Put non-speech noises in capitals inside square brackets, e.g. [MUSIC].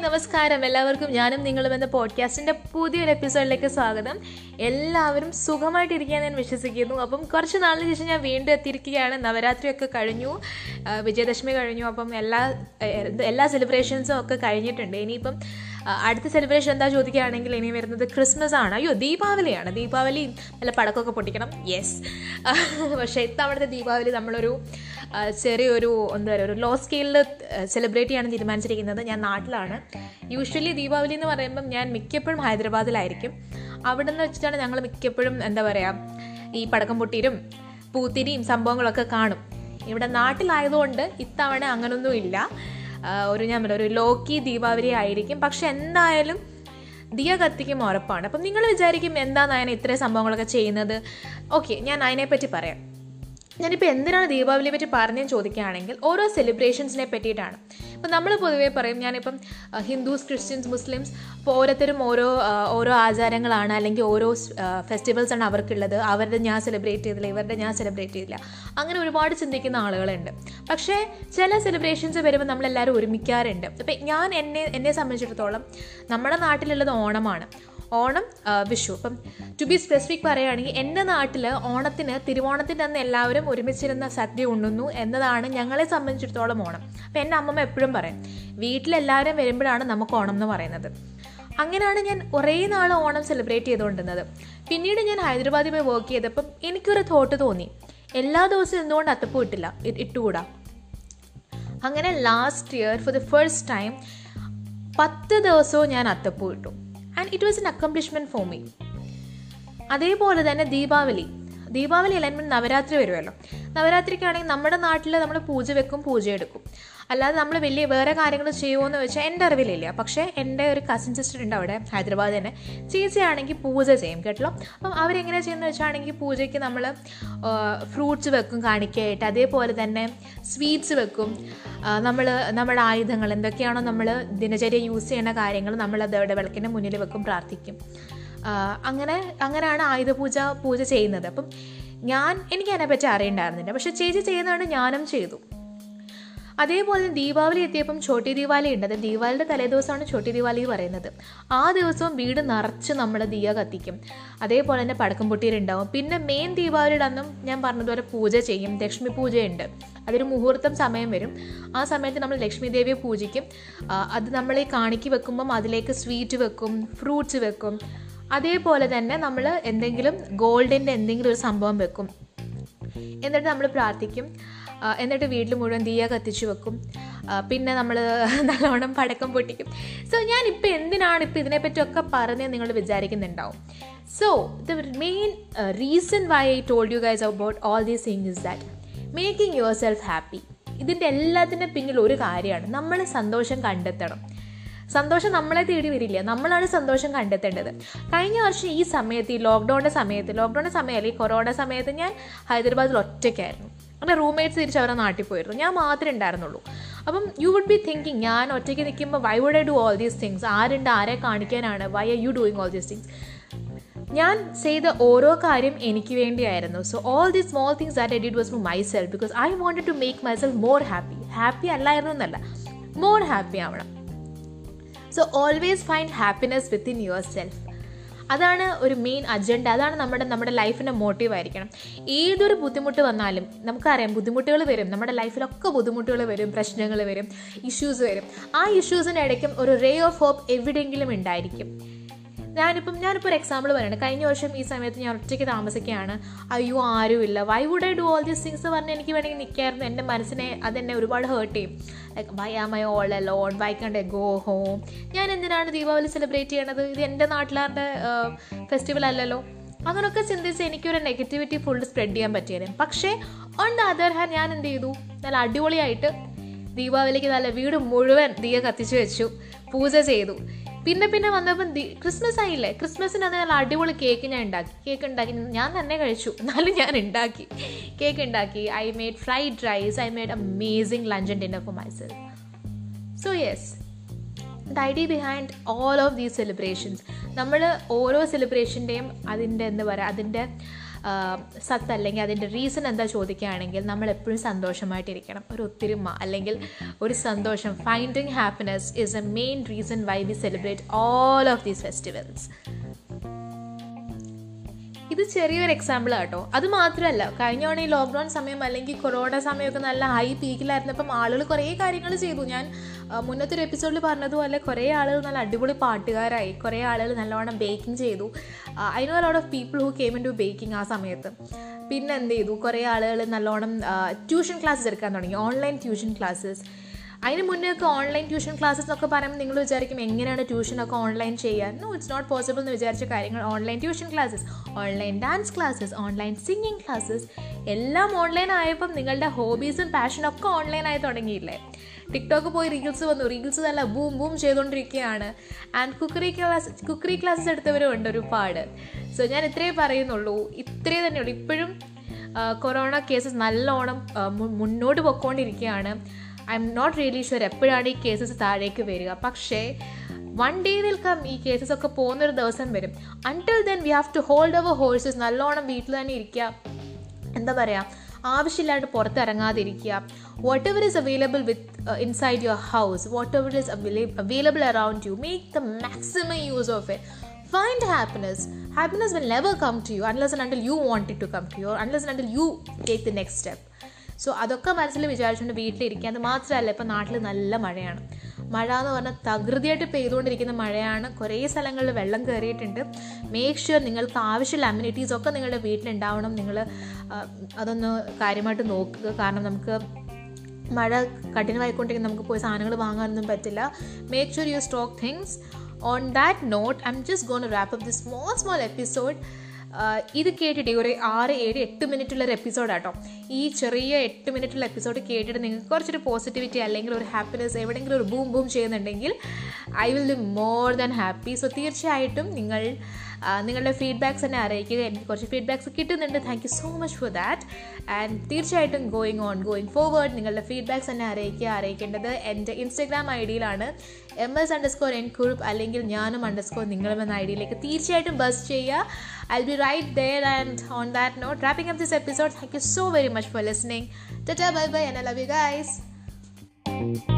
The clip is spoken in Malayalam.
നമസ്കാരം. എല്ലാവർക്കും ഞാനും നിങ്ങളും എന്ന പോഡ്കാസ്റ്റിന്റെ പുതിയൊരു എപ്പിസോഡിലേക്ക് സ്വാഗതം. എല്ലാവരും സുഖമായിട്ടിരിക്കാൻ ഞാൻ വിശ്വസിക്കുന്നു. അപ്പം കുറച്ച് നാളിന് ശേഷം ഞാൻ വീണ്ടും എത്തിയിരിക്കുകയാണ്. നവരാത്രിയൊക്കെ കഴിഞ്ഞു. വിജയദശമി കഴിഞ്ഞു. അപ്പം എല്ലാ എല്ലാ സെലിബ്രേഷൻസും ഒക്കെ കഴിഞ്ഞിട്ടുണ്ട്. ഇനിയിപ്പം അടുത്ത സെലിബ്രേഷൻ എന്താ ചോദിക്കുകയാണെങ്കിൽ ഇനി വരുന്നത് ക്രിസ്മസ് ആണ്. അയ്യോ ദീപാവലിയാണ്. ദീപാവലി നല്ല പടക്കമൊക്കെ പൊട്ടിക്കണം. യെസ് പക്ഷേ ഇത്തവണത്തെ ദീപാവലി നമ്മളൊരു ചെറിയൊരു എന്താ പറയുക ഒരു ലോ സ്കെയിലിൽ സെലിബ്രേറ്റ് ചെയ്യാൻ തീരുമാനിച്ചിരിക്കുന്നത് ഞാൻ നാട്ടിലാണ്. യൂഷ്വലി ദീപാവലി എന്ന് പറയുമ്പം ഞാൻ മിക്കപ്പോഴും ഹൈദരാബാദിലായിരിക്കും. അവിടെ നിന്ന് വെച്ചിട്ടാണ് ഞങ്ങൾ മിക്കപ്പോഴും എന്താ പറയുക ഈ പടക്കം പൊട്ടിയും പൂത്തിരിയും സംഭവങ്ങളൊക്കെ കാണും. ഇവിടെ നാട്ടിലായതുകൊണ്ട് ഇത്തവണ അങ്ങനൊന്നും ഇല്ല ഒരു ഞാൻ പറയാം ഒരു ലോക്കി ദീപാവലി ആയിരിക്കും. പക്ഷെ എന്തായാലും ദിയ കത്തിക്കും ഉറപ്പാണ്. അപ്പം നിങ്ങൾ വിചാരിക്കും എന്താ നയന ഇത്രയും സംഭവങ്ങളൊക്കെ ചെയ്യുന്നത്? ഓക്കെ ഞാൻ അതിനെപ്പറ്റി പറയാം. ഞാനിപ്പോൾ എന്തിനാണ് ദീപാവലിയെ പറ്റി പറഞ്ഞെന്ന് ചോദിക്കുകയാണെങ്കിൽ ഓരോ സെലിബ്രേഷൻസിനെ പറ്റിയിട്ടാണ്. ഇപ്പം നമ്മൾ പൊതുവേ പറയും ഞാനിപ്പം ഹിന്ദുസ് ക്രിസ്ത്യൻസ് മുസ്ലിംസ് ഇപ്പോൾ ഓരോരുത്തരും ഓരോ ഓരോ ആചാരങ്ങളാണ് അല്ലെങ്കിൽ ഓരോ ഫെസ്റ്റിവൽസ് ആണ് അവർക്കുള്ളത്. അവരുടെ ഞാൻ സെലിബ്രേറ്റ് ചെയ്തില്ല ഇവരുടെ ഞാൻ സെലിബ്രേറ്റ് ചെയ്തില്ല. അങ്ങനെ ഒരുപാട് ചിന്തിക്കുന്ന ആളുകളുണ്ട്. പക്ഷേ ചില സെലിബ്രേഷൻസ് വരുമ്പോൾ നമ്മളെല്ലാവരും ഒരുമിക്കാറുണ്ട്. ഇപ്പം ഞാൻ എന്നെ എന്നെ സംബന്ധിച്ചിടത്തോളം നമ്മുടെ നാട്ടിലുള്ളത് ഓണമാണ്. ഓണം വിഷു. അപ്പം ടു ബി സ്പെസിഫിക് പറയുകയാണെങ്കിൽ എന്റെ നാട്ടിൽ ഓണത്തിന് തിരുവോണത്തിന്റെ അന്ന് എല്ലാവരും ഒരുമിച്ചിരുന്ന സദ്യ ഉണ്ണുന്നു എന്നതാണ് ഞങ്ങളെ സംബന്ധിച്ചിടത്തോളം ഓണം. അപ്പം എന്റെ അമ്മമ്മ എപ്പോഴും പറയും വീട്ടിലെല്ലാവരും വരുമ്പോഴാണ് നമുക്ക് ഓണം എന്ന് പറയുന്നത്. അങ്ങനെയാണ് ഞാൻ കുറേ നാൾ ഓണം സെലിബ്രേറ്റ് ചെയ്തുകൊണ്ടിരുന്നത്. പിന്നീട് ഞാൻ ഹൈദരാബാദിൽ പോയി വർക്ക് ചെയ്തപ്പം എനിക്കൊരു തോട്ട് തോന്നി. എല്ലാ ദിവസവും എന്തുകൊണ്ട് അത്തപ്പൂ ഇട്ടില്ല? ഇട്ടുകൂടാ? അങ്ങനെ last year for the first time പത്ത് ദിവസവും ഞാൻ അത്തപ്പൂ ഇട്ടു. And it was an accomplishment for me അതേപോലെ തന്നെ ദീപാവലി. ദീപാവലി അലൈൻമെന്റ് നവരാത്രി വരുമല്ലോ. നവരാത്രിക്കാണെങ്കിൽ നമ്മുടെ നാട്ടിൽ നമ്മൾ പൂജ വെക്കും പൂജ എടുക്കും അല്ലാതെ നമ്മൾ വലിയ വേറെ കാര്യങ്ങൾ ചെയ്യുമോ എന്ന് വെച്ചാൽ എന്റെ അറിവിലില്ല. പക്ഷേ എന്റെ ഒരു കസിൻ സിസ്റ്റർ ഉണ്ട് അവിടെ ഹൈദരാബാദ് തന്നെ. ചേച്ചിയാണെങ്കിൽ പൂജ ചെയ്യും കേട്ടോ അപ്പം അവരെങ്ങനെ ചെയ്യുന്നത് വെച്ചാണെങ്കിൽ പൂജയ്ക്ക് നമ്മൾ ഫ്രൂട്ട്സ് വെക്കും കാണിക്കായിട്ട്. അതേപോലെ തന്നെ സ്വീറ്റ്സ് വെക്കും. നമ്മൾ നമ്മുടെ ആയുധങ്ങൾ എന്തൊക്കെയാണോ നമ്മൾ ദിനചര്യ യൂസ് ചെയ്യുന്ന കാര്യങ്ങൾ നമ്മൾ അത് അവിടെ വിളക്കിന്റെ മുന്നിൽ വെക്കും പ്രാർത്ഥിക്കും. അങ്ങനെ അങ്ങനെയാണ് ആയുധപൂജ പൂജ ചെയ്യുന്നത്. അപ്പം ഞാൻ എനിക്ക് അതിനെപ്പറ്റി അറിയണ്ടായിരുന്നില്ല. പക്ഷെ ചേച്ചി ചെയ്യുന്നതാണ് ഞാനും ചെയ്തു. അതേപോലെ ദീപാവലി എത്തിയപ്പം ചോട്ടി ദീപാലി ഉണ്ട്. അത് ദീപാവലിയുടെ തലേദിവസമാണ് ചോട്ടി ദീപാലി പറയുന്നത്. ആ ദിവസവും വീട് നിറച്ച് നമ്മൾ ദിയ കത്തിക്കും. അതേപോലെ തന്നെ പടക്കം പൊട്ടിയിട്ടുണ്ടാവും പിന്നെ മെയിൻ ദീപാവലിയുടെ അന്നും ഞാൻ പറഞ്ഞതുപോലെ പൂജ ചെയ്യും. ലക്ഷ്മി പൂജയുണ്ട്. അതൊരു മുഹൂർത്തം സമയം വരും. ആ സമയത്ത് നമ്മൾ ലക്ഷ്മി ദേവിയെ പൂജിക്കും. അത് നമ്മൾ ഈ കാണിക്ക് വെക്കുമ്പം അതിലേക്ക് സ്വീറ്റ് വെക്കും ഫ്രൂട്ട്സ് വെക്കും. അതേപോലെ തന്നെ നമ്മൾ എന്തെങ്കിലും ഗോൾഡിന്റെ എന്തെങ്കിലും ഒരു സംഭവം വെക്കും. എന്നിട്ട് നമ്മൾ പ്രാർത്ഥിക്കും. എന്നിട്ട് വീട്ടിൽ മുഴുവൻ തീയ കത്തിച്ചു വെക്കും. പിന്നെ നമ്മൾ [LAUGHS] നല്ലവണ്ണം പടക്കം പൊട്ടിക്കും. സോ ഞാൻ ഇപ്പോൾ എന്തിനാണ് ഇപ്പോൾ ഇതിനെപ്പറ്റിയൊക്കെ പറഞ്ഞത് നിങ്ങൾ വിചാരിക്കുന്നുണ്ടാവും. So the main reason why I told you guys about all these thing is that making yourself happy ഇതിന്റെ എല്ലാത്തിന്റെ പിന്നിൽ ഒരു കാര്യമാണ്. നമ്മൾ സന്തോഷം കണ്ടെത്തണം. സന്തോഷം നമ്മളെ തേടി വരില്ല. നമ്മളാണ് സന്തോഷം കണ്ടെത്തേണ്ടത്. കഴിഞ്ഞ വർഷം ഈ സമയത്ത് ഈ ലോക്ക്ഡൗണിന്റെ സമയത്ത് ലോക്ക്ഡൗണിന്റെ സമയമല്ല ഈ കൊറോണ സമയത്ത് ഞാൻ ഹൈദരാബാദിൽ ഒറ്റയ്ക്കായിരുന്നു. അങ്ങനെ റൂംമേറ്റ്സ് തിരിച്ച് അവരെ നാട്ടിൽ പോയിരുന്നു. ഞാൻ മാത്രമേ ഉണ്ടായിരുന്നുള്ളൂ. അപ്പം യു വുഡ് ബി തിങ്കിങ് ഞാൻ ഒറ്റയ്ക്ക് നിൽക്കുമ്പോൾ why would I do all these things ആരുണ്ട്? ആരെ കാണിക്കാനാണ്? Why are you doing all these things ഞാൻ ചെയ്ത ഓരോ കാര്യം എനിക്ക് വേണ്ടിയായിരുന്നു. So all the small things that I did was for myself because I wanted to make myself more happy happy അല്ലായിരുന്നു എന്നല്ല. മോർ ഹാപ്പി ആവണം. So always find happiness within yourself അതാണ് ഒരു മെയിൻ അജണ്ട അതാണ് നമ്മുടെ നമ്മുടെ ലൈഫിന്റെ മോട്ടീവ് ആയിരിക്കണം. ഏതൊരു ബുദ്ധിമുട്ട് വന്നാലും നമുക്കറിയാം ബുദ്ധിമുട്ടുകൾ വരും. നമ്മുടെ ലൈഫിലൊക്കെ ബുദ്ധിമുട്ടുകൾ വരും പ്രശ്നങ്ങൾ വരും ഇഷ്യൂസ് വരും. ആ ഇഷ്യൂസിന്റെ ഇടയ്ക്കും ഒരു റേ ഓഫ് ഹോപ്പ് എവിടെയെങ്കിലും ഉണ്ടായിരിക്കും. ഞാനിപ്പം ഞാനിപ്പോൾ ഒരു എക്സാമ്പിൾ പറയുന്നത് കഴിഞ്ഞ വർഷം ഈ സമയത്ത് ഞാൻ ഒറ്റയ്ക്ക് താമസിക്കുകയാണ്. അയ്യോ ആരുമില്ല. Why would I do all these things പറഞ്ഞ് എനിക്ക് വേണമെങ്കിൽ നിൽക്കായിരുന്നു. എന്റെ മനസ്സിനെ അതെന്നെ ഒരുപാട് ഹേർട്ട് ചെയ്യും. Like why am I all alone why can't go home ഞാൻ എന്തിനാണ് ദീപാവലി സെലിബ്രേറ്റ് ചെയ്യണത്? ഇത് എന്റെ നാട്ടിലാരുടെ ഫെസ്റ്റിവൽ അല്ലല്ലോ. അങ്ങനെയൊക്കെ ചിന്തിച്ച് എനിക്കൊരു നെഗറ്റിവിറ്റി ഫുൾ സ്പ്രെഡ് ചെയ്യാൻ പറ്റിയായിരുന്നു. പക്ഷേ ഓൺ ദ അതർ ഹാൻഡ് ഞാൻ എന്ത് ചെയ്തു? നല്ല അടിപൊളിയായിട്ട് ദീപാവലിക്ക് നല്ല വീട് മുഴുവൻ തീയ കത്തിച്ചു വെച്ചു. പൂജ ചെയ്തു. പിന്നെ പിന്നെ വന്നപ്പം ക്രിസ്മസ് ആയില്ലേ? ക്രിസ്മസിന് അത് നല്ല അടിപൊളി കേക്ക് ഞാൻ ഉണ്ടാക്കി. കേക്ക് ഉണ്ടാക്കി. ഞാൻ തന്നെ കഴിച്ചു. എന്നാലും ഞാൻ ഉണ്ടാക്കി. കേക്ക് ഉണ്ടാക്കി. I made fried rice I made amazing lunch and dinner for myself so yes the idea behind all of these celebrations നമ്മൾ ഓരോ സെലിബ്രേഷന്റെയും അതിന്റെ എന്ന് പറയുക അതിന്റെ സത്ത് അല്ലെങ്കിൽ അതിന്റെ റീസൺ എന്താ ചോദിക്കുകയാണെങ്കിൽ നമ്മൾ എപ്പോഴും സന്തോഷമായിട്ടിരിക്കണം. ഒരു ഒത്തിരിമ അല്ലെങ്കിൽ ഒരു സന്തോഷം. Finding happiness is a main reason why we celebrate all of these festivals ഇത് ചെറിയൊരു എക്സാമ്പിൾ ആട്ടോ അത് മാത്രമല്ല കഴിഞ്ഞ തവണ ഈ ലോക്ക്ഡൗൺ സമയം അല്ലെങ്കിൽ കൊറോണ സമയമൊക്കെ നല്ല ഹൈ പീക്കിലായിരുന്നപ്പം ആളുകൾ കുറേ കാര്യങ്ങൾ ചെയ്തു. ഞാൻ മുന്നത്തെ ഒരു എപ്പിസോഡിൽ പറഞ്ഞതുപോലെ കുറേ ആളുകൾ നല്ല അടിപൊളി പാട്ടുകാരായി. കുറേ ആളുകൾ നല്ലവണ്ണം ബേക്കിംഗ് ചെയ്തു. I know lot of people who came into baking ആ സമയത്ത്. പിന്നെ എന്ത് ചെയ്തു? കുറേ ആളുകൾ നല്ലോണം ട്യൂഷൻ ക്ലാസ്സസ് എടുക്കാൻ തുടങ്ങി. ഓൺലൈൻ ട്യൂഷൻ ക്ലാസ്സസ് അതിന് മുന്നേ ഒക്കെ ഓൺലൈൻ ട്യൂഷൻ ക്ലാസ്സസ് എന്നൊക്കെ പറയുമ്പോൾ നിങ്ങൾ വിചാരിക്കും എങ്ങനെയാണ് ട്യൂഷൻ ഒക്കെ ഓൺലൈൻ ചെയ്യാൻ? നോ ഇറ്റ്സ് നോട്ട് പോസിബിൾ എന്ന് വിചാരിച്ച കാര്യങ്ങൾ online tuition classes online dance classes online singing classes എല്ലാം ഓൺലൈൻ ആയപ്പം നിങ്ങളുടെ ഹോബീസും പാഷനും ഒക്കെ ഓൺലൈൻ ആയി തുടങ്ങിയില്ലേ? ടിക്ടോക്ക് പോയി റീൽസ് വന്നു. റീൽസ് നല്ല ബൂം ബൂം ചെയ്തുകൊണ്ടിരിക്കുകയാണ്. And cookery class cookery classes എടുത്തവരും ഉണ്ട് ഒരുപാട്. സോ ഞാൻ ഇത്രയേ പറയുന്നുള്ളൂ. ഇത്രയേ തന്നെയുള്ളൂ. ഇപ്പോഴും കൊറോണ കേസസ് നല്ലോണം മുന്നോട്ട് പൊയ്ക്കൊണ്ടിരിക്കുകയാണ് I am not really sure എപ്പോഴാണ് ഈ കേസസ് താഴേക്ക് വരിക. പക്ഷേ വൺ ഡേ നിൽക്കാം ഈ കേസസ് ഒക്കെ പോകുന്നൊരു ദിവസം വരും. Until then we have to hold our horses നല്ലോണം വീട്ടിൽ തന്നെ ഇരിക്കുക. എന്താ പറയുക ആവശ്യമില്ലാണ്ട് പുറത്തിറങ്ങാതിരിക്കുക whatever is available with inside your house whatever is available around you make the maximum use of it find happiness. Happiness will never come to you unless and until you want it to come to you or unless and until you so അതൊക്കെ മനസ്സിൽ വിചാരിച്ചുകൊണ്ട് വീട്ടിലിരിക്കുക. അത് മാത്രമല്ല ഇപ്പം നാട്ടിൽ നല്ല മഴയാണ്. മഴ എന്ന് പറഞ്ഞാൽ തകൃതിയായിട്ട് പെയ്തുകൊണ്ടിരിക്കുന്ന മഴയാണ്. കുറേ സ്ഥലങ്ങളിൽ വെള്ളം കയറിയിട്ടുണ്ട്. മേക്ക് ഷുവർ നിങ്ങൾക്ക് ആവശ്യമുള്ള അമ്യൂണിറ്റീസ് ഒക്കെ നിങ്ങളുടെ വീട്ടിലുണ്ടാവണം. നിങ്ങൾ അതൊന്ന് കാര്യമായിട്ട് നോക്കുക. കാരണം നമുക്ക് മഴ കഠിനമായിക്കൊണ്ടിരിക്കുന്ന നമുക്ക് പോയി സാധനങ്ങൾ വാങ്ങാനൊന്നും പറ്റില്ല. Make sure you stock things on that note I am just gonna wrap up the small small episode ഇത് കേട്ടിട്ട് ഒരു ആറ് ഏഴ് എട്ട് മിനിറ്റുള്ള ഒരു എപ്പിസോഡാട്ടോ ഈ ചെറിയ എട്ട് മിനിറ്റുള്ള എപ്പിസോഡ് കേട്ടിട്ട് നിങ്ങൾക്ക് കുറച്ചൊരു പോസിറ്റിവിറ്റി അല്ലെങ്കിൽ ഒരു ഹാപ്പിനെസ് എവിടെയെങ്കിലും ഒരു ബൂം ബൂം ചെയ്യുന്നുണ്ടെങ്കിൽ I will be more than happy so തീർച്ചയായിട്ടും നിങ്ങൾ നിങ്ങളുടെ ഫീഡ്ബാക്ക്സ് എന്നെ അറിയിക്കുക. എനിക്ക് കുറച്ച് ഫീഡ്ബാക്ക്സ് കിട്ടുന്നുണ്ട്. Thank you so much for that and തീർച്ചയായിട്ടും ഗോയിങ് ഓൺ ഗോയിങ് ഫോർവേഡ് നിങ്ങളുടെ ഫീഡ്ബാക്ക്സ് എന്നെ അറിയിക്കുക. അറിയിക്കേണ്ടത് എന്റെ ഇൻസ്റ്റഗ്രാം ഐ ഡിയിലാണ് എം എസ് അണ്ടർസ്കോർ എൻ കുഴുപ്പ് അല്ലെങ്കിൽ ഞാനും അണ്ടർസ്കോർ നിങ്ങളും എന്ന ഐ ഡിയിലേക്ക് തീർച്ചയായിട്ടും ബസ് ചെയ്യുക. I be right there and on that note wrapping up this episode thank you so very much for listening ടാ bye bye and I love you guys